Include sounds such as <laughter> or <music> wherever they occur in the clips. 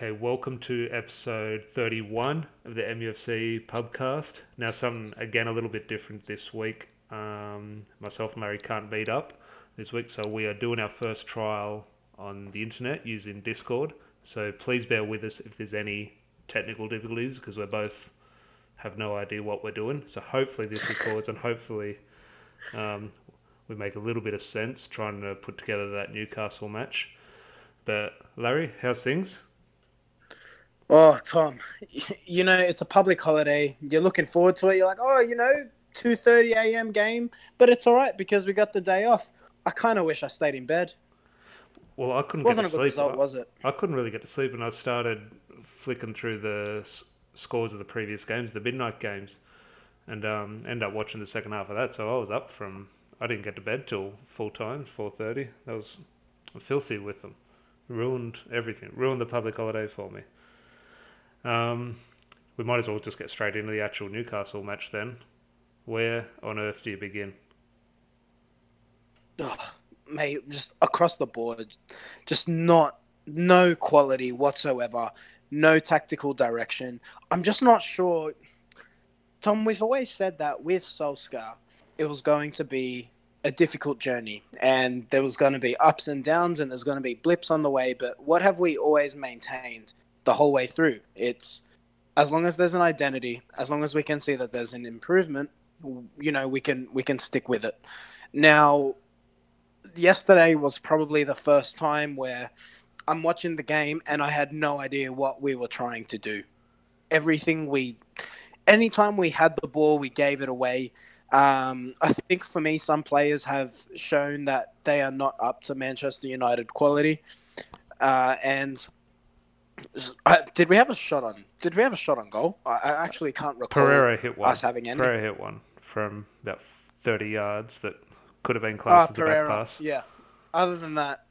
Okay, welcome to episode 31 of the MUFC pubcast. Now, something again a little bit different this week. Um, myself and Larry can't meet up this week, so we are doing our first trial on the internet using Discord. So please bear with us if there's any technical difficulties because we're both have no idea what we're doing. So hopefully this records and hopefully um, we make a little bit of sense trying to put together that Newcastle match. But Larry, how's things? Oh, Tom, <laughs> you know it's a public holiday. You're looking forward to it. You're like, oh, you know, two thirty a.m. game, but it's all right because we got the day off. I kind of wish I stayed in bed. Well, I couldn't. Wasn't get a good sleep. result, was it? I couldn't really get to sleep, and I started flicking through the s- scores of the previous games, the midnight games, and um, end up watching the second half of that. So I was up from. I didn't get to bed till full time, four thirty. That was filthy with them. Ruined everything. Ruined the public holiday for me. Um, we might as well just get straight into the actual Newcastle match then. Where on earth do you begin? Oh, mate, just across the board, just not no quality whatsoever, no tactical direction. I'm just not sure. Tom, we've always said that with Solskjaer, it was going to be a difficult journey, and there was going to be ups and downs, and there's going to be blips on the way. But what have we always maintained the whole way through? It's as long as there's an identity, as long as we can see that there's an improvement, you know, we can we can stick with it. Now, yesterday was probably the first time where I'm watching the game and I had no idea what we were trying to do. Everything we, anytime we had the ball, we gave it away. Um, I think for me, some players have shown that they are not up to Manchester United quality. Uh, and uh, did we have a shot on? Did we have a shot on goal? I, I actually can't recall Pereira hit one. us having any. Pereira hit one from about 30 yards that could have been Ah, classed as a back pass. Yeah. Other than that,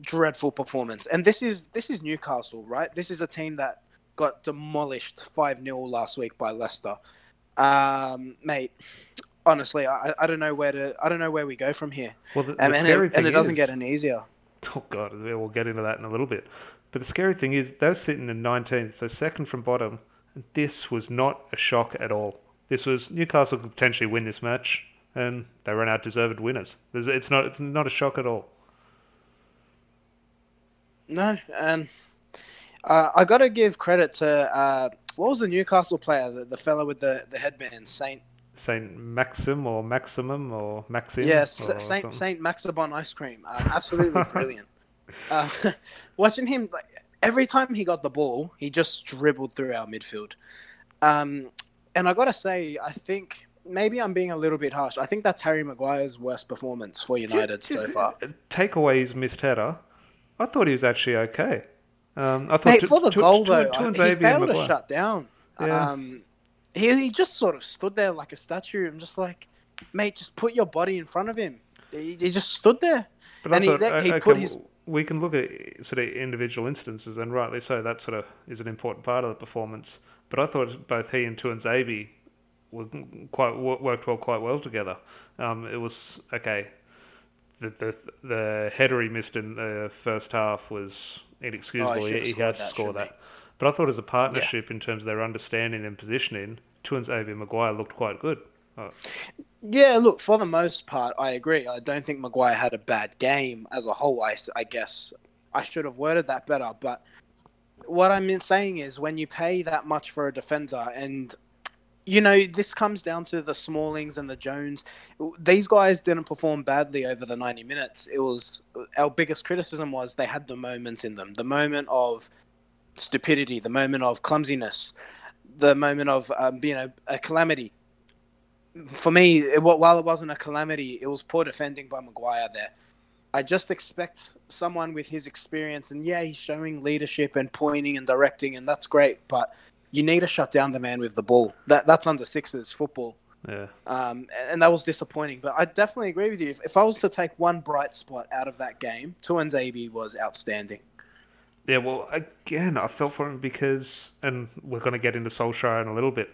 dreadful performance. And this is this is Newcastle, right? This is a team that got demolished five 0 last week by Leicester. Um, mate, honestly, I, I don't know where to I don't know where we go from here. Well, the, the And, and, scary it, and it doesn't is, get any easier. <laughs> Oh god, we'll get into that in a little bit. But the scary thing is they were sitting in 19th, so second from bottom. And this was not a shock at all. This was Newcastle could potentially win this match, and they ran out deserved winners. It's not it's not a shock at all. No, and uh, I got to give credit to uh, what was the Newcastle player, the, the fella with the, the headband, Saint Saint Maxim or Maximum or Maxim. Yes, or Saint something. Saint Maxibon ice cream. Uh, absolutely <laughs> brilliant. Uh, <laughs> watching him, like, every time he got the ball, he just dribbled through our midfield. Um, and I gotta say, I think maybe I'm being a little bit harsh. I think that's Harry Maguire's worst performance for United so far. Take away his missed header. I thought he was actually okay. Um, I thought Mate, Tu- for the Tu- goal Tu- though, I- he failed to shut down. Yeah. Um, he he just sort of stood there like a statue. I'm just like, mate, just put your body in front of him. He, he just stood there, But I and he, thought, he put okay, his w- we can look at sort of individual instances, and rightly so. That sort of is an important part of the performance. But I thought both he and Tuanzebe were quite worked well, quite well together. Um, it was okay. The, the the header he missed in the first half was inexcusable. Oh, he, he should've he scored has to score that. But I thought as a partnership in terms of their understanding and positioning, Tuanzebe and Maguire looked quite good. Oh, Yeah, look, for the most part, I agree. I don't think Maguire had a bad game as a whole. I, I guess I should have worded that better. But what I'm saying is when you pay that much for a defender, and, you know, this comes down to the Smallings and the Jones. These guys didn't perform badly over the 90 minutes. It was our biggest criticism was they had the moments in them the moment of stupidity, the moment of clumsiness, the moment of um, being a, a calamity for me, it, while it wasn't a calamity, it was poor defending by Maguire there. I just expect someone with his experience, and yeah, he's showing leadership and pointing and directing, and that's great. But you need to shut down the man with the ball. That that's under sixes football, yeah. um, and that was disappointing. But I definitely agree with you. If, if I was to take one bright spot out of that game, Tuanzebe was outstanding. Yeah, well, again, I felt for him because, and we're going to get into Solskjaer in a little bit,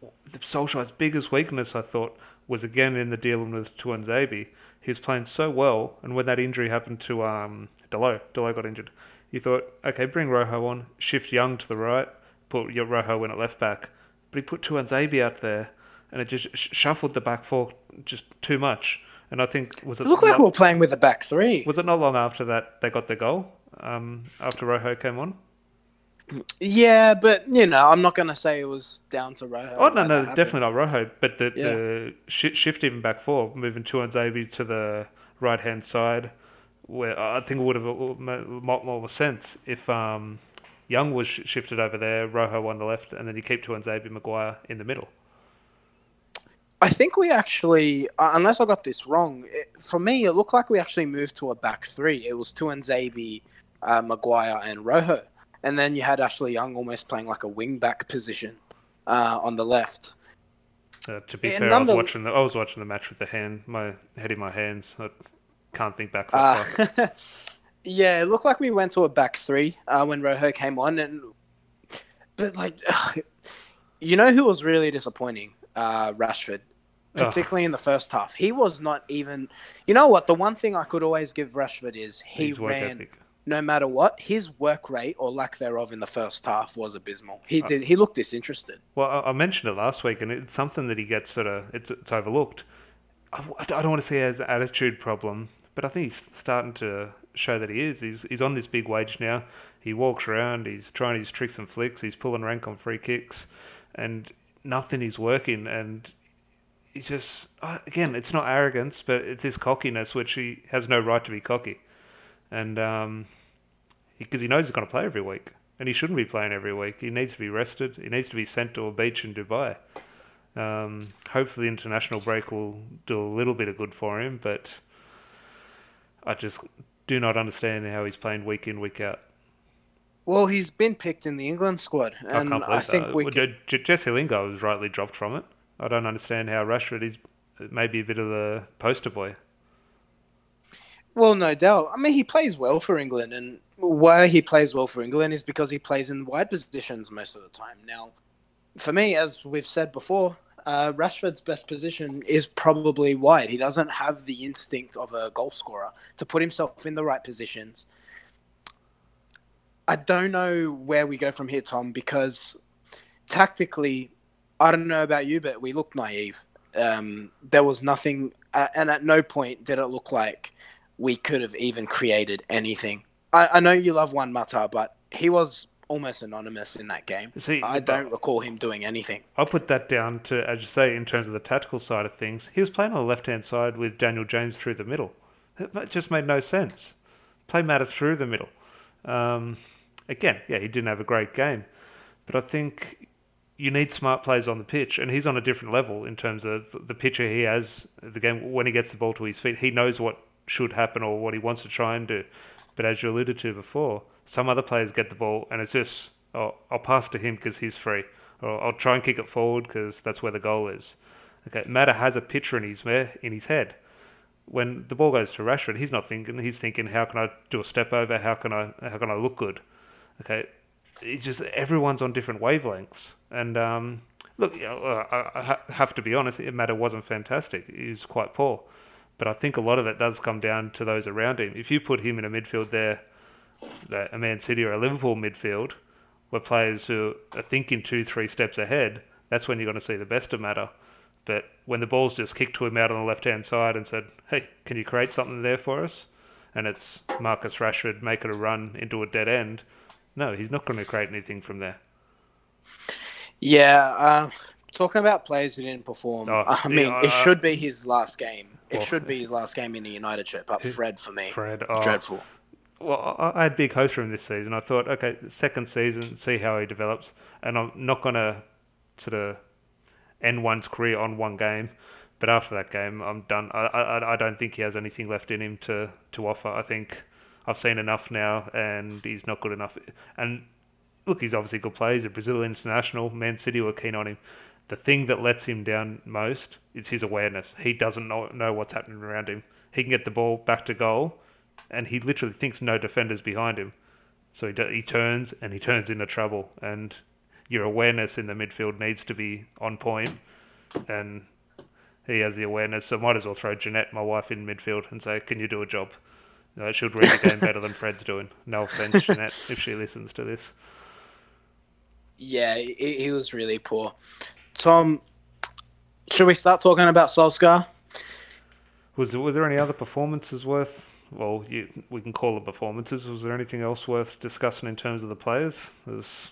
but the Solskjaer's biggest weakness, I thought, was again in the dealing with Tuanzebe. He was playing so well, and when that injury happened to um, Dalot, Dalot got injured. You thought, okay, bring Rojo on, shift Young to the right, put your Rojo in at left back. But he put Tuanzebe out there, and it just sh- shuffled the back four just too much. And I think was it, It looked like not, we were playing with a back three. was it not long after that they got the goal? Um, after Rojo came on. Yeah, but you know, I'm not gonna say it was down to Rojo. Oh no, no, definitely not Rojo. But the, Yeah. the shi shift even back four, moving Tuanzebe to the right hand side, where I think it would have made more, more sense if um, Young was sh- shifted over there, Rojo on the left, and then you keep Tuanzebe Maguire in the middle. I think we actually, uh, unless I got this wrong, it, for me, it looked like we actually moved to a back three. It was Tuanzebe, uh, Maguire, and Rojo, and then you had Ashley Young almost playing like a wing back position uh, on the left. Uh, to be Yeah, fair, I was none of- watching the I was watching the match with the hand, my head in my hands. I can't think back that far. Uh, <laughs> yeah, it looked like we went to a back three uh, when Rojo came on, and but like, <sighs> you know who was really disappointing? Uh, Rashford, Ugh. particularly in the first half. He was not even. You know what? The one thing I could always give Rashford is he His work ran ethic. No matter what. His work rate or lack thereof in the first half was abysmal. Uh, He did. He looked disinterested. Well, I, I mentioned it last week, and it's something that he gets sort of it's, it's overlooked. I, I don't want to say he has an attitude problem, but I think he's starting to show that he is. He's he's on this big wage now. He walks around. He's trying his tricks and flicks. He's pulling rank on free kicks, and nothing is working. And he's just uh, again, it's not arrogance, but it's his cockiness, which he has no right to be cocky, and um, because he knows he's going to play every week, and he shouldn't be playing every week. He needs to be rested. He needs to be sent to a beach in Dubai. Um, hopefully, the international break will do a little bit of good for him, but I just do not understand how he's playing week in, week out. Well, he's been picked in the England squad, I and can't I, think that. we. Well, Can, J- J- Jesse Lingard was rightly dropped from it. I don't understand how Rashford is maybe a bit of the poster boy. Well, no doubt. I mean, he plays well for England, and why he plays well for England is because he plays in wide positions most of the time. Now, for me, as we've said before, uh, Rashford's best position is probably wide. He doesn't have the instinct of a goal scorer to put himself in the right positions. I don't know where we go from here, Tom, because tactically, I don't know about you, but we looked naive. Um, there was nothing, uh, and at no point did it look like we could have even created anything. I, I know you love Juan Mata, but he was almost anonymous in that game. See, I don't recall him doing anything. I'll put that down to, as you say, in terms of the tactical side of things. He was playing on the left hand side with Daniel James through the middle. It just made no sense. Play Mata through the middle. Um, again, yeah, he didn't have a great game, but I think you need smart players on the pitch, and he's on a different level in terms of the pitcher he has. The game when he gets the ball to his feet, he knows what should happen or what he wants to try and do. But as you alluded to before, some other players get the ball, and it's just, oh, I'll pass to him because he's free, or I'll try and kick it forward because that's where the goal is. Okay, Mata has a picture in his in his head. When the ball goes to Rashford, he's not thinking. He's thinking, how can I do a step over? How can I how can I look good? Okay, it's just everyone's on different wavelengths. And um, look, I have to be honest. Mata wasn't fantastic. He was quite poor. But I think a lot of it does come down to those around him. If you put him in a midfield there, a Man City or a Liverpool midfield, where players who are thinking two, three steps ahead, that's when you're going to see the best of Mata. But when the ball's just kicked to him out on the left hand side and said, "Hey, can you create something there for us?" and it's Marcus Rashford making a run into a dead end, no, he's not going to create anything from there. Yeah, uh, talking about players who didn't perform, Oh, I mean, yeah, it uh, should be his last game. It Well, should be his last game in the United shirt, but who- Fred for me, Fred, oh, dreadful. Well, I I had big hopes for him this season. I thought, okay, second season, see how he develops, and I'm not going to sort of end one's career on one game. But after that game, I'm done. I, I, I don't think he has anything left in him to, to offer. I think I've seen enough now, and he's not good enough. And look, he's obviously a good player. He's a Brazilian international. Man City were keen on him. The thing that lets him down most is his awareness. He doesn't know, know what's happening around him. He can get the ball back to goal, and he literally thinks no defenders behind him. So he, do, he turns and he turns into trouble. And your awareness in the midfield needs to be on point. point, and he has the awareness. So might as well throw Jeanette, my wife, in midfield and say, "Can you do a job?" Uh, she'll read the game <laughs> better than Fred's doing. No offense, Jeanette, if she listens to this. Yeah, he, he was really poor. Tom, should we start talking about Solskjaer? Was there, was there any other performances worth? Well, you, we can call it performances. Was there anything else worth discussing in terms of the players? There's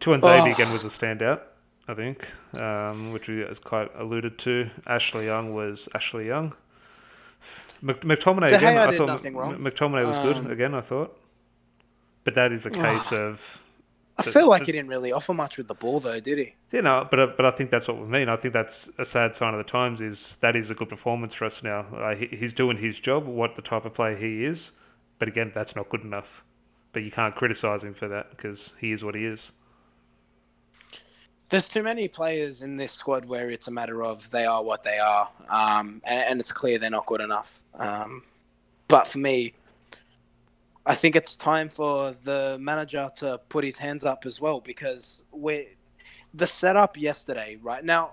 Tuanzebe Oh. again was a standout, I think, um, which we quite alluded to. Ashley Young was Ashley Young. Mc, McTominay De again. Gea I thought nothing wrong. McTominay was Um, good again. I thought, but that is a case Ah. of I feel like he didn't really offer much with the ball, though, did he? you know, but uh, but I think that's what we mean. I think that's a sad sign of the times. Is that is a good performance for us now. Uh, he, he's doing his job, what the type of player he is. But again, that's not good enough. But you can't criticize him for that because he is what he is. There's too many players in this squad where it's a matter of they are what they are, um, and, and it's clear they're not good enough. Um, but for me, I think it's time for the manager to put his hands up as well because we the setup yesterday, right now,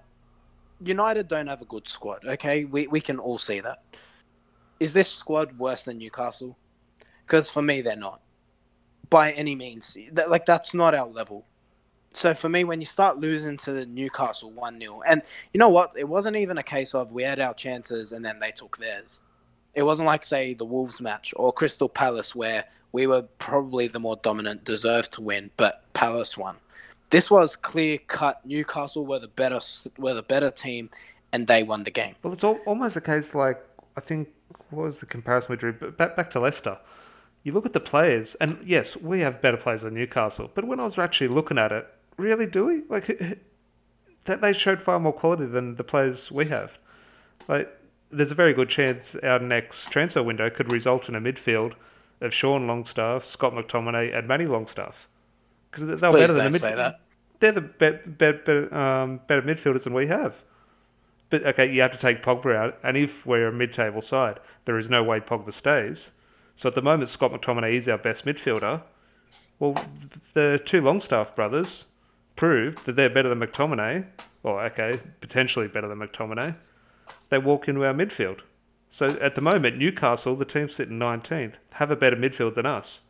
United don't have a good squad. Okay, we we can all see that. Is this squad worse than Newcastle? Because for me, they're not by any means. Like that's not our level. So for me, when you start losing to Newcastle one 0 and you know what, it wasn't even a case of we had our chances and then they took theirs. It wasn't like say the Wolves match or Crystal Palace where we were probably the more dominant, deserved to win, but Palace won. This was clear cut. Newcastle were the better were the better team, and they won the game. Well, it's al- almost a case like I think what was the comparison we drew? But back back to Leicester. You look at the players, and yes, we have better players than Newcastle. But when I was actually looking at it, really, do we? Like <laughs> that they showed far more quality than the players we have. Like there's a very good chance our next transfer window could result in a midfield of Sean Longstaff, Scott McTominay, and Manny Longstaff because they're better than the say that. they're the better, better, um, better midfielders than we have. But okay, you have to take Pogba out, and if we're a mid-table side, there is no way Pogba stays. So at the moment, Scott McTominay is our best midfielder. Well, the two Longstaff brothers proved that they're better than McTominay. Well, okay, potentially better than McTominay. They walk into our midfield. So at the moment, Newcastle, the team sitting 19th, have a better midfield than us.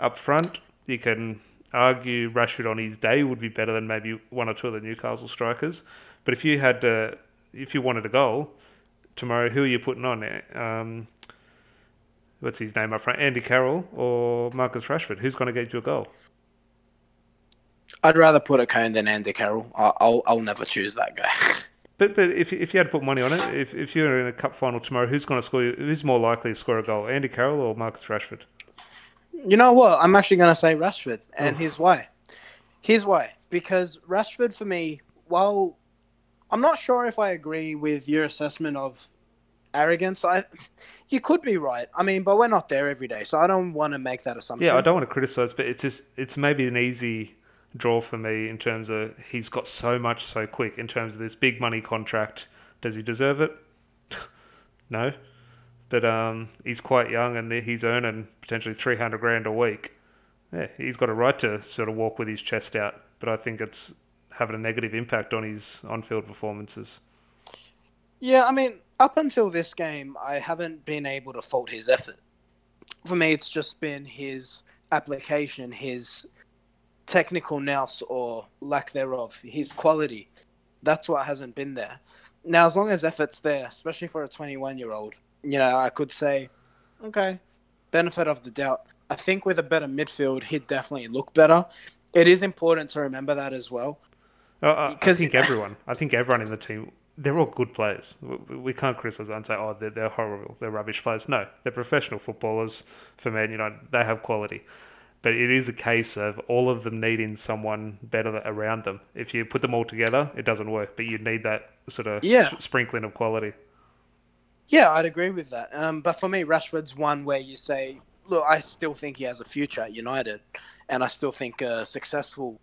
Up front, you can argue Rashford on his day would be better than maybe one or two of the Newcastle strikers. But if you had, uh, if you wanted a goal tomorrow, who are you putting on? Um, what's his name up front? Andy Carroll or Marcus Rashford? Who's going to get you a goal? I'd rather put a cone than Andy Carroll. I'll, I'll, I'll never choose that guy. <laughs> But but if if you had to put money on it, if if you're in a cup final tomorrow, who's going to score? Who's more likely to score a goal? Andy Carroll or Marcus Rashford? You know what? I'm actually going to say Rashford, and oh. Oof. here's why. Here's why. Because Rashford, for me, while I'm not sure if I agree with your assessment of arrogance, I <laughs> you could be right. I mean, but we're not there every day, so I don't want to make that assumption. Yeah, I don't want to criticize, but it's just it's maybe an easy draw for me in terms of he's got so much so quick in terms of this big money contract. Does he deserve it? <laughs> no, but um, he's quite young and he's earning potentially three hundred grand a week. Yeah, he's got a right to sort of walk with his chest out, but I think it's having a negative impact on his on-field performances. Yeah, I mean, up until this game, I haven't been able to fault his effort. For me, it's just been his application, his technical nous or lack thereof, his quality. That's what hasn't been there. Now, as long as effort's there, especially for a 21 year old, you know, I could say, okay, benefit of the doubt. I think with a better midfield, he'd definitely look better. It is important to remember that as well. Uh, I, I think everyone, I think everyone in the team, they're all good players. We, we can't criticize and say, oh, they're, they're horrible, they're rubbish players. No, they're professional footballers. For Man United, they have quality. But it is a case of all of them needing someone better around them. If you put them all together, it doesn't work. But you need that sort of Yeah. s- sprinkling of quality. Yeah, I'd agree with that. Um, but for me, Rashford's one where you say, look, I still think he has a future at United, and I still think a successful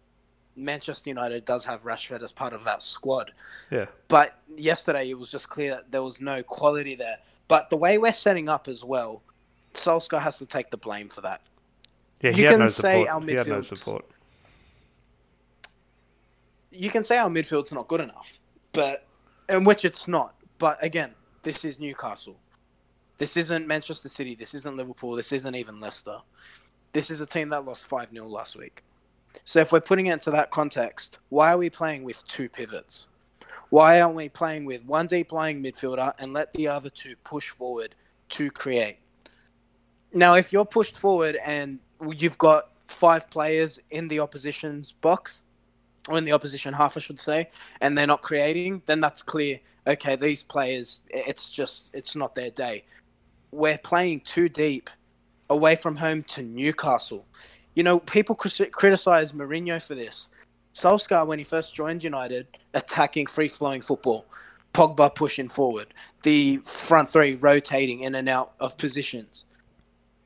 Manchester United does have Rashford as part of that squad. Yeah. But yesterday, it was just clear that there was no quality there. But the way we're setting up as well, Solskjaer has to take the blame for that. Yeah, he You had can no say support. our He had no midfield- support. You can say our midfield's not good enough, but in which it's not. But again, this is Newcastle. This isn't Manchester City. This isn't Liverpool. This isn't even Leicester. This is a team that lost 5 0 last week. So if we're putting it into that context, why are we playing with two pivots? Why aren't we playing with one deep lying midfielder and let the other two push forward to create? Now, if you're pushed forward and you've got five players in the opposition's box, or in the opposition half, I should say, and they're not creating, then that's clear. Okay, these players, it's just, it's not their day. We're playing too deep away from home to Newcastle. You know, people criticize Mourinho for this. Solskjaer, when he first joined United, attacking free flowing football, Pogba pushing forward, the front three rotating in and out of positions.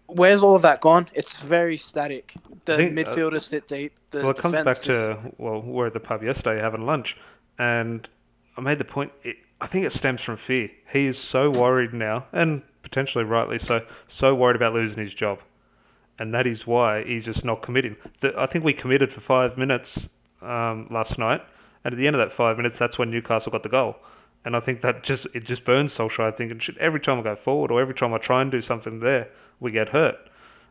Where's all of that gone? It's very static. The think, midfielders uh, sit deep. The well, it comes back to well, we're at the pub yesterday having lunch, and I made the point. It, I think it stems from fear. He is so worried now, and potentially rightly so, so worried about losing his job, and that is why he's just not committing. The, I think we committed for five minutes um, last night, and at the end of that five minutes, that's when Newcastle got the goal. And I think that just it just burns Solskjaer. I think every time I go forward or every time I try and do something there, we get hurt.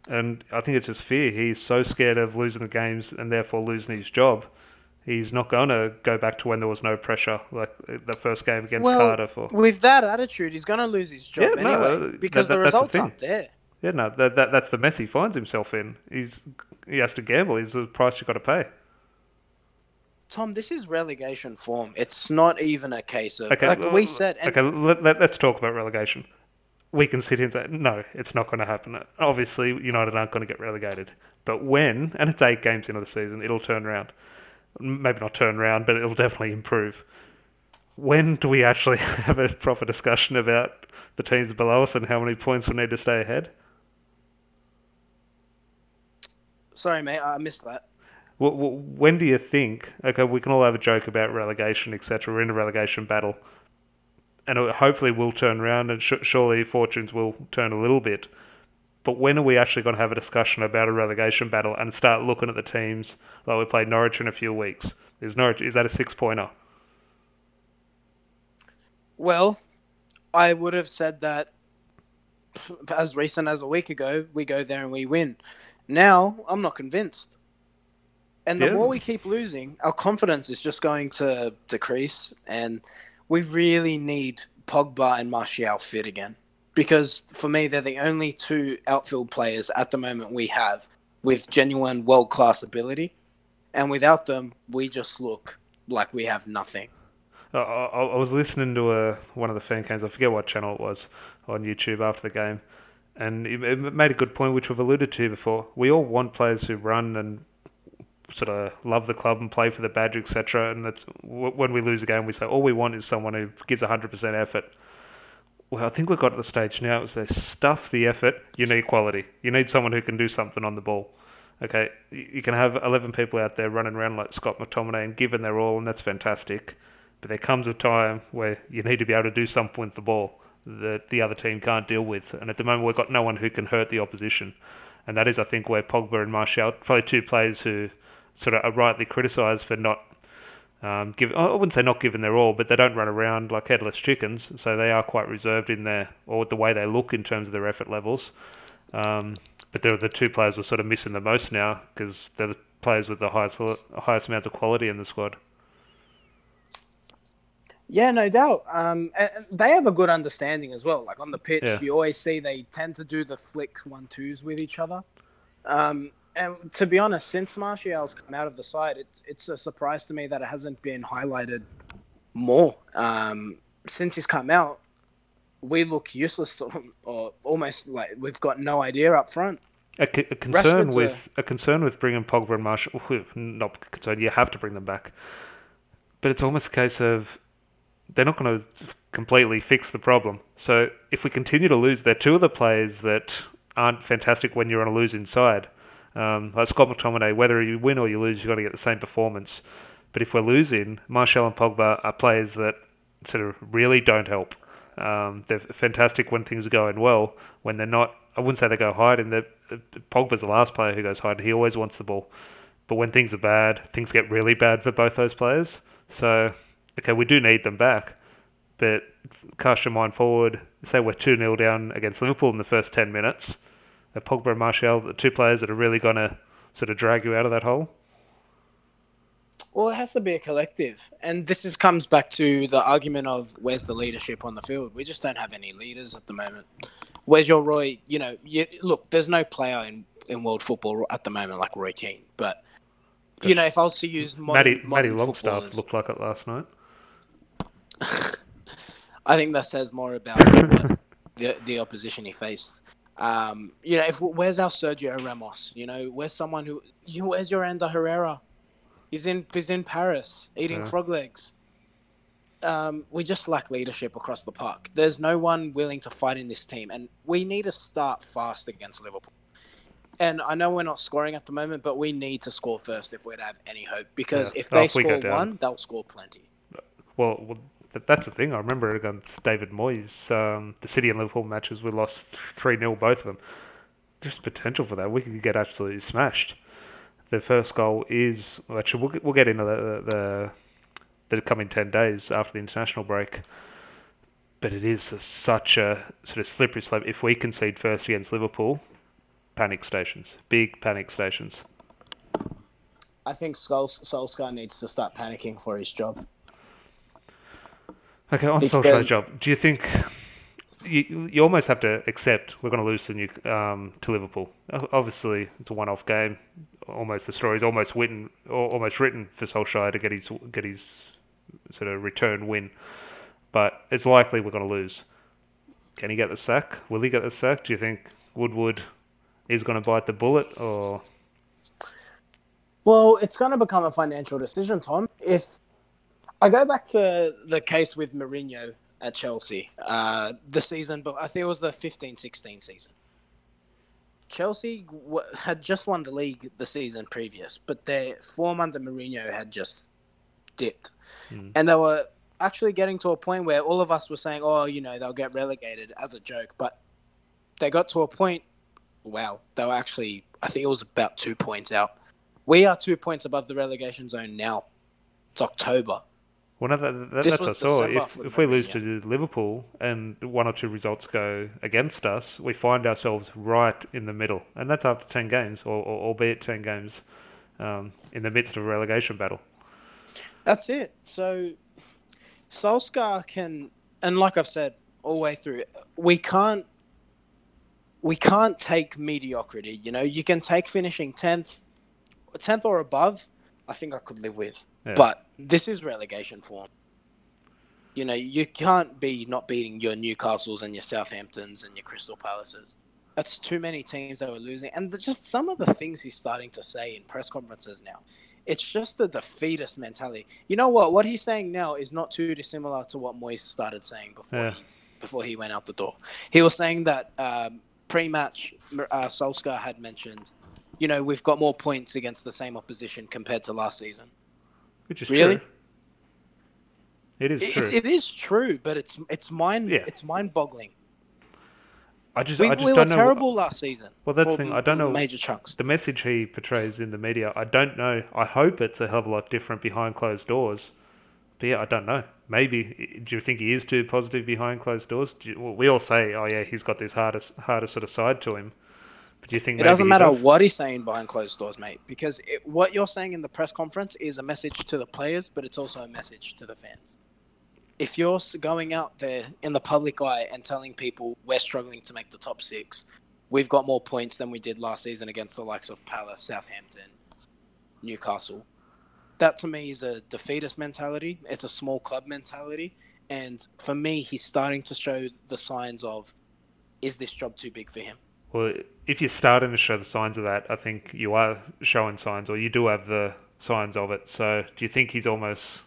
And I think it's just fear. He's so scared of losing the games and therefore losing his job. He's not going to go back to when there was no pressure, like uh, the first game against well, Cardiff. Or... With that attitude, he's going to lose his job yeah, anyway uh, no, because that, that, the results the aren't there. Yeah, no, that, that, that's the mess he finds himself in. He's he has to gamble. He's the price you've got to pay. Tom, this is relegation form. It's not even a case of okay, like we said. okay, let, let, let's talk about relegation. We can sit here and say no, it's not going to happen. Obviously, United aren't going to get relegated. But when, and it's eight games into the season, it'll turn around. Maybe not turn around, but it'll definitely improve. When do we actually <laughs> have a proper discussion about the teams below us and how many points we need to stay ahead? Sorry, mate, I missed that when do you think? Okay, we can all have a joke about relegation, etc. We're in a relegation battle, and hopefully we'll turn around, and sh- surely fortunes will turn a little bit. But when are we actually going to have a discussion about a relegation battle and start looking at the teams like we played Norwich in a few weeks? Is Norwich is that a six pointer? Well, I would have said that as recent as a week ago. We go there and we win. Now I'm not convinced. And the yeah. more we keep losing, our confidence is just going to decrease. And we really need Pogba and Martial fit again. Because for me, they're the only two outfield players at the moment we have with genuine world class ability. And without them, we just look like we have nothing. Uh, I, I was listening to a, one of the fan cams, I forget what channel it was, on YouTube after the game. And it made a good point, which we've alluded to before. We all want players who run and sort of love the club and play for the badge, etc. And that's when we lose a game, we say all we want is someone who gives hundred percent effort. Well, I think we've got to the stage now. Is they stuff the effort. You need quality. You need someone who can do something on the ball. Okay, you can have eleven people out there running around like Scott McTominay and giving their all, and that's fantastic. But there comes a time where you need to be able to do something with the ball that the other team can't deal with. And at the moment, we've got no one who can hurt the opposition. And that is, I think, where Pogba and Martial, probably two players who sort of are rightly criticised for not um, give. I wouldn't say not giving their all, but they don't run around like headless chickens, so they are quite reserved in their or the way they look in terms of their effort levels. Um, but they're the two players we're sort of missing the most now because they're the players with the highest highest amounts of quality in the squad. Yeah, no doubt. Um, they have a good understanding as well. Like on the pitch, yeah. you always see they tend to do the flicks one twos with each other. Um, and to be honest, since Martial's come out of the side, it's it's a surprise to me that it hasn't been highlighted more. Um, since he's come out, we look useless or almost like we've got no idea up front. A, c- a concern Rashford's with a... a concern with bringing Pogba and Martial. <laughs> Not concerned. You have to bring them back, but it's almost a case of they're not going to completely fix the problem. So if we continue to lose, they're two of the players that aren't fantastic when you're on a losing side. Um, like Scott McTominay, whether you win or you lose, you've got to get the same performance. But if we're losing, Martial and Pogba are players that sort of really don't help. Um, they're fantastic when things are going well. When they're not, I wouldn't say they go hiding. They're, Pogba's the last player who goes hiding. He always wants the ball. But when things are bad, things get really bad for both those players. So, okay, we do need them back. but cast your mind forward. Say we're 2 0 down against Liverpool in the first 10 minutes. Are Pogba and Martial, the two players that are really going to sort of drag you out of that hole? Well, it has to be a collective, and this is comes back to the argument of where's the leadership on the field. We just don't have any leaders at the moment. Where's your Roy? You know, you, look, there's no player in, in world football at the moment like Roy Keane, but you know, if I was to use modern, Matty, Matty Longstaff looked like it last night. <laughs> I think that says more about what the the opposition he faced. Um, you know, if where's our Sergio Ramos? You know, where's someone who you where's your Ander Herrera? He's in he's in Paris eating yeah. frog legs. Um, we just lack leadership across the park. There's no one willing to fight in this team, and we need to start fast against Liverpool. And I know we're not scoring at the moment, but we need to score first if we're to have any hope. Because yeah. if they oh, score one, they'll score plenty. Well, well, that's the thing. I remember against David Moyes, um, the City and Liverpool matches, we lost 3 0 both of them. There's potential for that. We could get absolutely smashed. The first goal is actually we'll, we'll get into the, the the coming 10 days after the international break. But it is a, such a sort of slippery slope. If we concede first against Liverpool, panic stations, big panic stations. I think Solskjaer needs to start panicking for his job. Okay, on because... Solskjaer's job, do you think you, you almost have to accept we're going to lose to New, um, to Liverpool? Obviously, it's a one-off game. Almost the story is almost written, almost written for Solskjaer to get his get his sort of return win, but it's likely we're going to lose. Can he get the sack? Will he get the sack? Do you think Woodward is going to bite the bullet, or? Well, it's going to become a financial decision, Tom. If I go back to the case with Mourinho at Chelsea, uh, the season, but I think it was the 15-16 season. Chelsea w- had just won the league the season previous, but their form under Mourinho had just dipped, mm. and they were actually getting to a point where all of us were saying, "Oh, you know, they'll get relegated" as a joke, but they got to a point wow, they were actually, I think it was about two points out. We are two points above the relegation zone now. It's October. Well, no, that, that, that's what I saw. If, if we lose to Liverpool and one or two results go against us, we find ourselves right in the middle. And that's after 10 games, or, or albeit 10 games, um, in the midst of a relegation battle. That's it. So Solskjaer can, and like I've said all the way through, we can't we can't take mediocrity. You know, you can take finishing tenth, tenth or above. I think I could live with, yeah. but this is relegation form. You know, you can't be not beating your Newcastles and your Southamptons and your Crystal Palaces. That's too many teams that we're losing, and just some of the things he's starting to say in press conferences now. It's just a defeatist mentality. You know what? What he's saying now is not too dissimilar to what Moyes started saying before yeah. he before he went out the door. He was saying that um, pre-match, uh, Solskjaer had mentioned, you know, we've got more points against the same opposition compared to last season. Which is really. True. It is true. it is true, but it's it's mind yeah. it's mind-boggling. I just, we, I just we were terrible last season. Well, that's the thing. I don't know major chunks. The message he portrays in the media, I don't know. I hope it's a hell of a lot different behind closed doors. But yeah, I don't know. Maybe do you think he is too positive behind closed doors? You, well, we all say, oh yeah, he's got this harder, harder sort of side to him. But do you think it doesn't matter does? what he's saying behind closed doors, mate? Because it, what you're saying in the press conference is a message to the players, but it's also a message to the fans. If you're going out there in the public eye and telling people we're struggling to make the top six, we've got more points than we did last season against the likes of Palace, Southampton, Newcastle that to me is a defeatist mentality. It's a small club mentality. And for me, he's starting to show the signs of is this job too big for him? Well, if you're starting to show the signs of that, I think you are showing signs, or you do have the signs of it. So, do you think he's almost,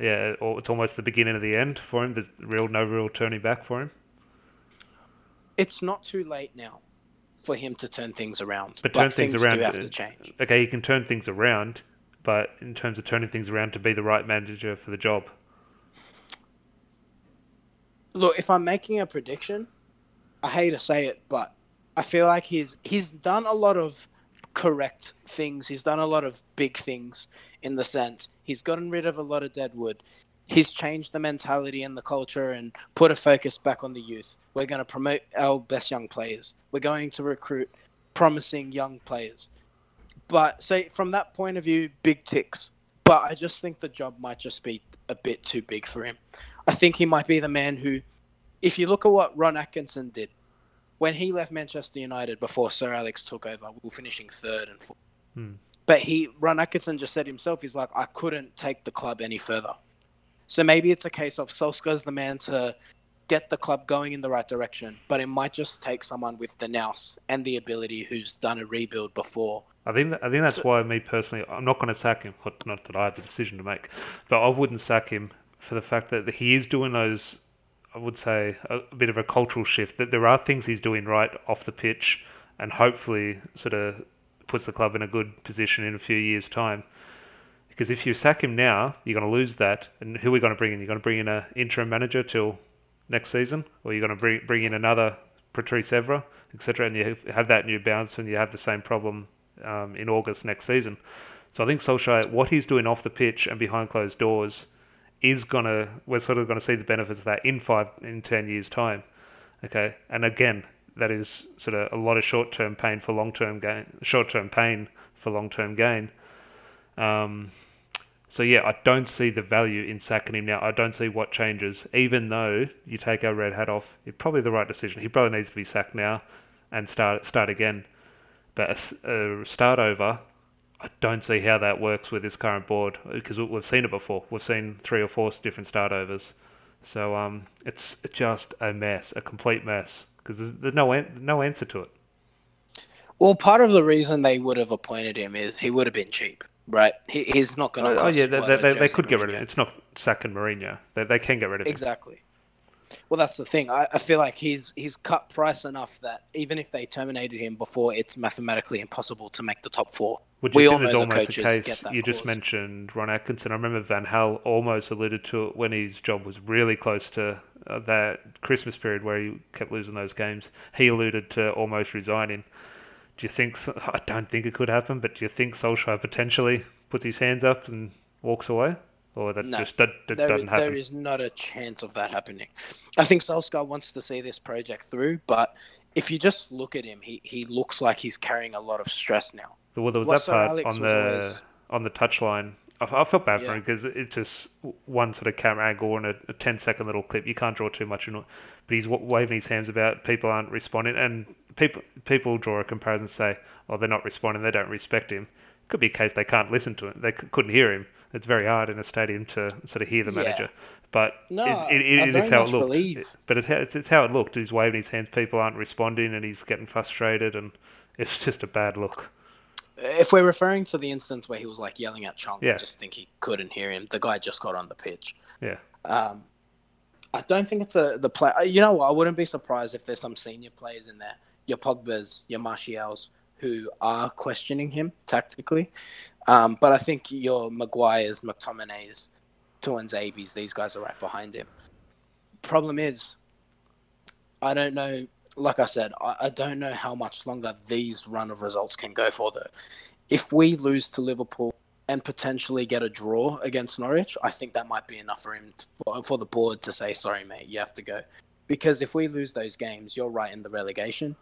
yeah, or it's almost the beginning of the end for him? There's real, no real turning back for him. It's not too late now for him to turn things around. But, but turn things, things around. Do have uh, to change. Okay, he can turn things around but in terms of turning things around to be the right manager for the job? Look, if I'm making a prediction, I hate to say it, but I feel like he's he's done a lot of correct things. He's done a lot of big things in the sense he's gotten rid of a lot of dead wood. he's changed the mentality and the culture and put a focus back on the youth. We're going to promote our best young players. We're going to recruit promising young players. But so from that point of view, big ticks. But I just think the job might just be a bit too big for him. I think he might be the man who, if you look at what Ron Atkinson did, when he left Manchester United before Sir Alex took over, we were finishing third and fourth. Hmm. But he, Ron Atkinson, just said himself, he's like, I couldn't take the club any further. So maybe it's a case of Solskjaer's the man to get the club going in the right direction, but it might just take someone with the nous and the ability who's done a rebuild before. I think I think that's So- why me personally, I'm not going to sack him. Not- Not that I have the decision to make, but I wouldn't sack him for the fact that he is doing those. I would say a, a bit of a cultural shift. That there are things he's doing right off the pitch, and hopefully sort of puts the club in a good position in a few years' time. Because if you sack him now, you're going to lose that. And who are we going to bring in? You're going to bring in an interim manager till next season, or you're going to bring bring in another Patrice Evra, etc. And you have- that new bounce, and you have the same problem um, in August next season. So I think Solskjaer, what he's doing off the pitch and behind closed doors, is gonna we're sort of going to see the benefits of that in five in ten years time. Okay, and again, that is sort of a lot of short term pain for long term gain, short term pain for long term gain. Um, so yeah, I don't see the value in sacking him now. I don't see what changes. Even though you take our red hat off, it's probably the right decision. He probably needs to be sacked now and start start again. But a a, start over, I don't see how that works with this current board because we- we've seen it before. We've seen three or four different start overs. So um, it's just a mess, a complete mess because there's, there's no an- no answer to it. Well, part of the reason they would have appointed him is he would have been cheap, right? He, he's not going to Oh, cost. yeah, they, they, they, could get rid of him. It's not sacking Mourinho. They, they can get rid of him. Exactly. Well, that's the thing. I, I feel like he's he's cut price enough that even if they terminated him before, it's mathematically impossible to make the top four. Would we you all think know there's the almost a case? You just mentioned Ron Atkinson. I remember Van Gaal almost alluded to it when his job was really close to uh, that Christmas period where he kept losing those games. He alluded to almost resigning. Do you think? so- <laughs> I don't think it could happen, but do you think Solskjaer potentially puts his hands up and walks away, or that No. just that, that There, doesn't happen? is not a chance of that happening. I think Solskjaer wants to see this project through, but if you just look at him, he, he looks like he's carrying a lot of stress now. Well, there was that part Alex on the always- on the touchline. I, I felt bad for him because it's just one sort of camera angle and a, a 10 second little clip. You can't draw too much in but he's waving his hands about people aren't responding, and people people draw a comparison and say, "Oh, they're not responding. They don't respect him." It Could be a case they can't listen to him. They c- couldn't hear him. It's very hard in a stadium to sort of hear the Yeah. manager. But No, it, it, it I is how it looked. believe- but it, it's, it's how it looked. He's waving his hands. People aren't responding, and he's getting frustrated, and it's <laughs> just a bad look. If we're referring to the instance where he was like yelling at Chong, Yeah. I just think he couldn't hear him. The guy just got on the pitch. Yeah. Um, I don't think it's a the play. You know what? I wouldn't be surprised if there's some senior players in there, your Pogba's, your Martials, who are questioning him tactically. Um, but I think your Maguire's, McTominay's, Tuanzebe's, these guys are right behind him. Problem is, I don't know. Like I said, I, I don't know how much longer these run of results can go for. Though, if we lose to Liverpool and potentially get a draw against Norwich, I think that might be enough for him to, for, for the board to say, "Sorry, mate, you have to go." Because if we lose those games, you're right in the relegation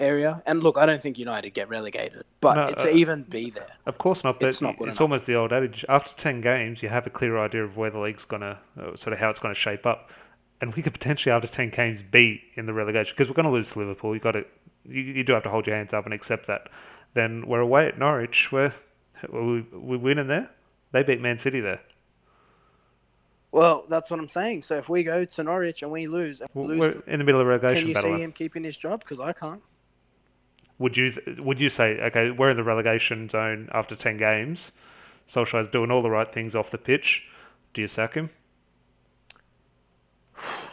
area. And look, I don't think United get relegated, but No, to uh, even be there, Of course not. But It's it's, not good enough. almost the old adage. After ten games, you have a clear idea of where the league's gonna, uh, sort of how it's gonna shape up, and we could potentially after ten games be in the relegation because we're gonna lose to Liverpool. You got to, you, you do have to hold your hands up and accept that. Then we're away at Norwich. We're we we winning there. They beat Man City there. well, that's what I'm saying. So if we go to Norwich and we lose, and we We're lose, in the middle of relegation can you battle. see him keeping his job? Because I can't. Would you would you say okay, we're in the relegation zone after ten games? Solskjaer's doing all the right things off the pitch. Do you sack him?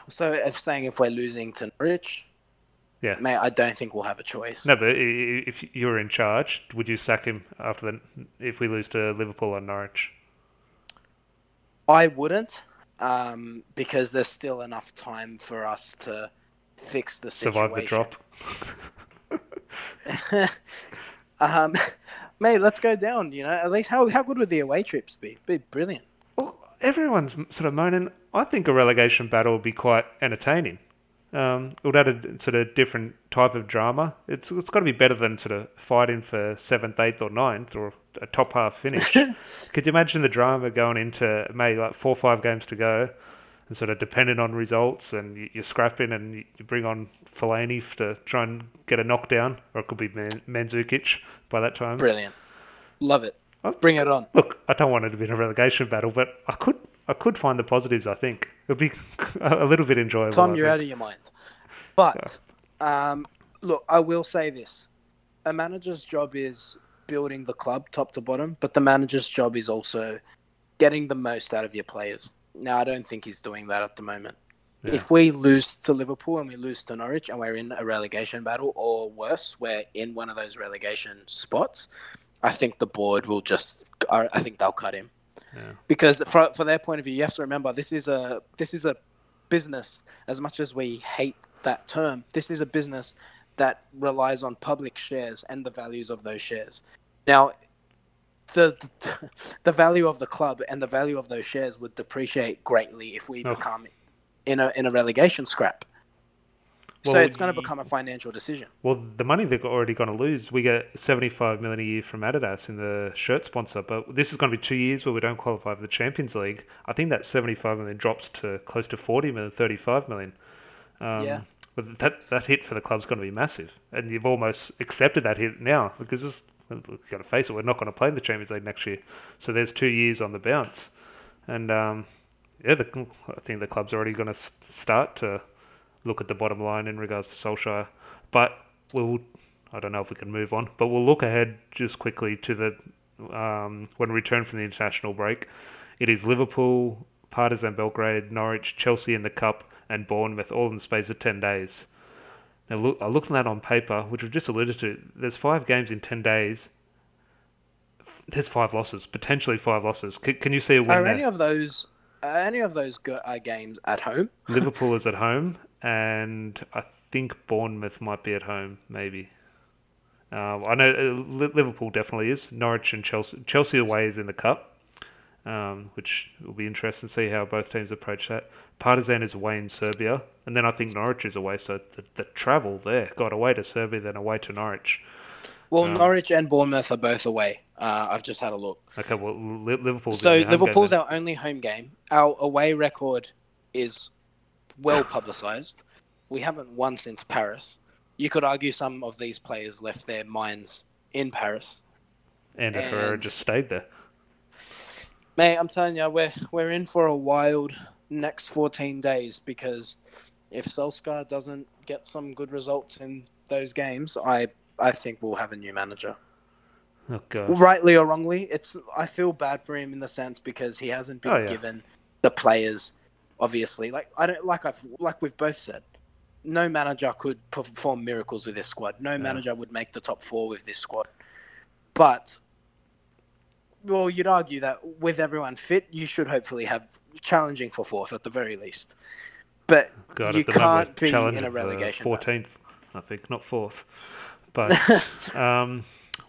So if saying if we're losing to Norwich, Yeah. mate, I don't think we'll have a choice. No, but if you were in charge, would you sack him after the if we lose to Liverpool or Norwich? I wouldn't, um, because there's still enough time for us to fix the situation. Survive the drop. <laughs> <laughs> Um, mate, let's go down. You know, at least how how good would the away trips be? Be brilliant. Well, everyone's sort of moaning. I think a relegation battle would be quite entertaining. Um, it would add a sort of different type of drama. It's it's got to be better than sort of fighting for seventh, eighth, or ninth, or a top half finish. <laughs> Could you imagine the drama going into maybe like four or five games to go, and sort of dependent on results, and you- you're scrapping, and you bring on Fellaini to try and get a knockdown, or it could be Man- Mandzukic by that time. Brilliant. Love it. Oh. Bring it on. Look, I don't want it to be a relegation battle, but I could I could find the positives. I think it'll be <laughs> a little bit enjoyable. Tom, you're out of your mind. But um, look, I will say this: a manager's job is building the club top to bottom, but the manager's job is also getting the most out of your players. Now, I don't think he's doing that at the moment. Yeah. If we lose to Liverpool and we lose to Norwich and we're in a relegation battle, or worse, we're in one of those relegation spots, I think the board will just. I I think they'll cut him Yeah. because for, for their point of view, you have to remember this is a this is a business. As much as we hate that term, this is a business that relies on public shares and the values of those shares. Now, the the value of the club and the value of those shares would depreciate greatly if we Oh. become in a in a relegation scrap. so it's going to become a financial decision. Well, the money they're already going to lose, we get seventy-five million a year from Adidas in the shirt sponsor, but this is going to be two years where we don't qualify for the Champions League. I think that seventy-five million drops to close to forty million, thirty-five million. Um, Yeah. But that that hit for the club's going to be massive, and you've almost accepted that hit now because it's, we've got to face it, we're not going to play in the Champions League next year. So there's two years on the bounce, and um, yeah, the, I think the club's already going to start to look at the bottom line in regards to Solskjaer. But we'll, I don't know if we can move on, but we'll look ahead just quickly to the um, when we return from the international break. It is Liverpool, Partizan Belgrade, Norwich, Chelsea in the Cup, and Bournemouth all in the space of 10 days. Now, look, I looked at that on paper, which we've just alluded to. There's five games in 10 days. There's five losses, potentially five losses. Can, can you see a win Are there? any of those are any of those go- uh, games at home? <laughs> Liverpool is at home, and I think Bournemouth might be at home, maybe. Um, I know uh, Liverpool definitely is. Norwich and Chelsea. Chelsea away is in the cup, um, which will be interesting to see how both teams approach that. Partizan is away in Serbia, and then I think Norwich is away. So the, the travel there, got away to Serbia, then away to Norwich. Well, Um, Norwich and Bournemouth are both away. Uh, I've just had a look. Okay, well Li- Liverpool's So game Liverpool's then. our only home game. Our away record is well publicised. We haven't won since Paris. You could argue some of these players left their minds in Paris. and Herrera and- just stayed there. Mate, I'm telling you, we're we're in for a wild next 14 days because if Solskjaer doesn't get some good results in those games, I I think we'll have a new manager. Oh god. rightly or wrongly, it's I feel bad for him in the sense because he hasn't been Oh, yeah. given the players. Obviously, like I don't like I've like we've both said, no manager could perform miracles with this squad. No manager would make the top four with this squad. But well, you'd argue that with everyone fit, you should hopefully have challenging for fourth at the very least. But God, you at the moment, can't be in a relegation. Fourteenth, I think, not fourth. But <laughs> um,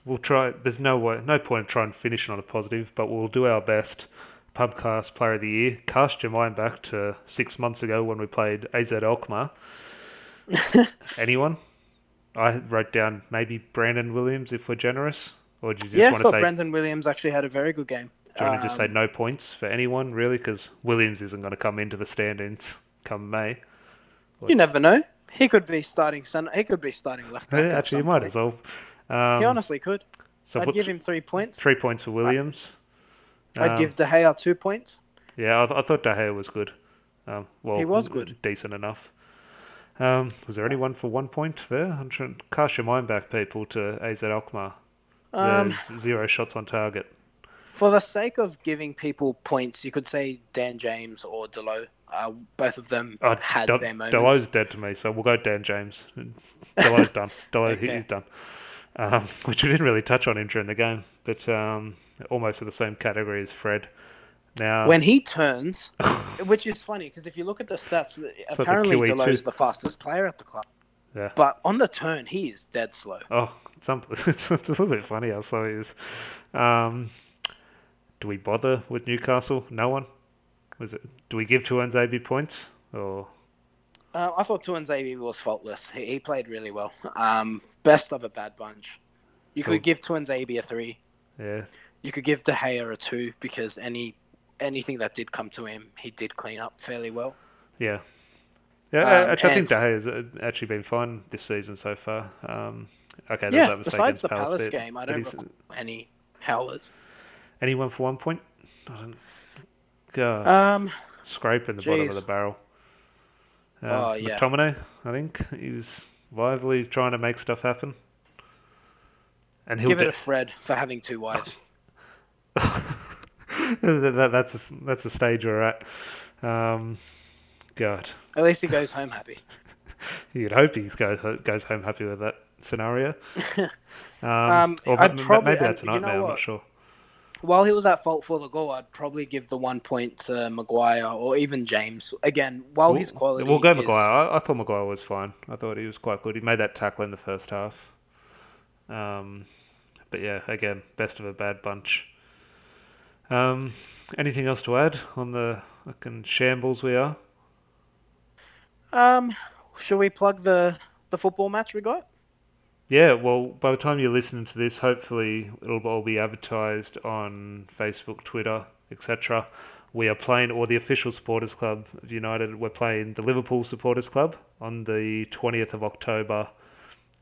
we'll try. There's no way, no point in trying to finish on a positive, but we'll do our best. Pubcast Player of the Year. Cast your mind back to six months ago when we played AZ Alkmaar. <laughs> Anyone? I wrote down maybe Brandon Williams if we're generous, or do you just Yeah, I want to thought say? Brandon Williams actually had a very good game. do you want to just say Um, no points for anyone really? Because Williams isn't going to come into the standings come May. You never know. He could be starting center. He could be starting left back. Yeah, actually, some might point. as well. Um, He honestly could. so I'd give him three points. three points for Williams. I'd Um, give De Gea two points. Yeah, I, th- I thought De Gea was good. Um, well, He was good. decent enough. Um, was there anyone for one point there? I'm trying to cast your mind back, people, to AZ Alkmaar. Um, zero shots on target. for the sake of giving people points, you could say Dan James or Dalot. Uh, both of them Oh, had their moments. Dalot's dead to me, so we'll go Dan James. Dalot's done. <laughs> Dalot, Okay. he's done. Um, <laughs> which we didn't really touch on him during the game, but um, almost in the same category as Fred. Now, When he turns, <laughs> which is funny because if you look at the stats, apparently QE2. Dalot's the fastest player at the club. Yeah. But on the turn, he is dead slow. Oh, it's, <laughs> it's, it's a little bit funny how slow he is. Um, do we bother with Newcastle? No one. Was it? Do we give Tuanzebe points or? Uh, I thought Tuanzebe was faultless. He, he played really well. Um, best of a bad bunch. You Cool. could give Tuanzebe a three. Yeah, You could give De Gea a two because any anything that did come to him, he did clean up fairly well. yeah, yeah. Um, actually, I think De Gea has uh, actually been fine this season so far. Um, okay, yeah. Besides the Palace bit, game, I don't recall any howlers. Anyone for one point? I don't. God, Um, scraping the bottom of the barrel. Um, Oh, yeah. McTominay, I think he was lively trying to make stuff happen. And he'll give it de- a Fred for having two wives. <laughs> that, that- that's a, that's a stage we're at. Um, God, At least he goes home happy. <laughs> you'd hope he goes goes home happy with that scenario. <laughs> Um, Um, or I'd ma- ma- probably- maybe that's a you know. I'm not sure. While he was at fault for the goal, I'd probably give the one point to Maguire or even James. Again, while his We'll- quality We'll go is, Maguire. I, I thought Maguire was fine. I thought he was quite good. He made that tackle in the first half. Um, but yeah, again, best of a bad bunch. Um, anything else to add on the fucking shambles we are? Um, should we plug the the football match we got? Yeah, well, by the time you're listening to this, hopefully it'll all be advertised on Facebook, Twitter, etc. We are playing, or the official supporters club of United, we're playing the Liverpool supporters club on the 20th of October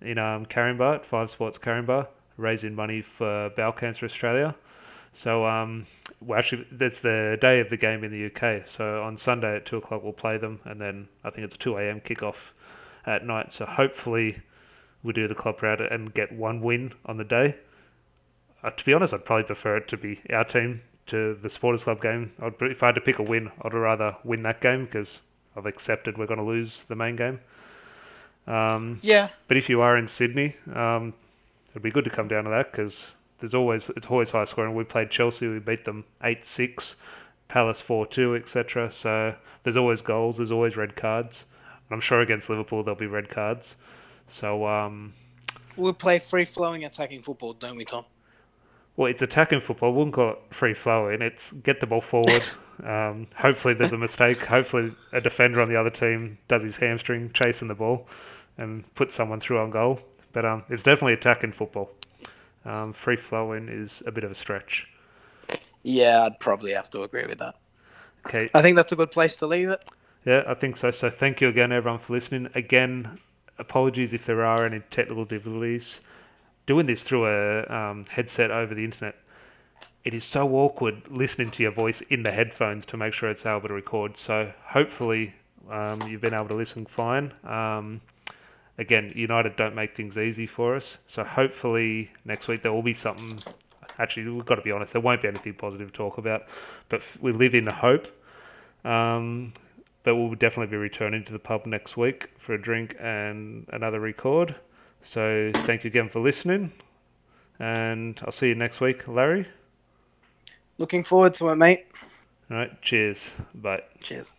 in um, Caringbah, at Five Sports Caringbah, raising money for Bowel Cancer Australia. So, um, well, actually, that's the day of the game in the UK. So on Sunday at two o'clock, we'll play them, and then I think it's a two a.m. kickoff at night. So hopefully, we do the club proud and get one win on the day. Uh, to be honest, I'd probably prefer it to be our team to the supporters club game. I'd, if I had to pick a win, I'd rather win that game because I've accepted we're going to lose the main game. Um, Yeah. but if you are in Sydney, um, it'd be good to come down to that because there's always it's always high scoring. We played Chelsea, we beat them eight six, Palace four two, etc. So there's always goals, there's always red cards. And I'm sure against Liverpool there'll be red cards. So um, We'll play free flowing attacking football, don't we, Tom? well, it's attacking football. I wouldn't call it free flowing. It's get the ball forward. <laughs> um, hopefully there's a mistake. Hopefully a defender on the other team does his hamstring chasing the ball and puts someone through on goal. But um, it's definitely attacking football. Um, free flowing is a bit of a stretch. Yeah, I'd probably have to agree with that. Okay, I think that's a good place to leave it. yeah, I think so. So thank you again, everyone, for listening. Again, apologies if there are any technical difficulties. Doing this through a um, headset over the internet, it is so awkward listening to your voice in the headphones to make sure it's able to record. So hopefully um, you've been able to listen fine. Um, again, United don't make things easy for us. So hopefully next week there will be something. Actually, we've got to be honest, there won't be anything positive to talk about. But we live in hope. Um, but we'll definitely be returning to the pub next week for a drink and another record. So thank you again for listening. And I'll see you next week, Larry. Looking forward to it, mate. All right, cheers. Bye. Cheers.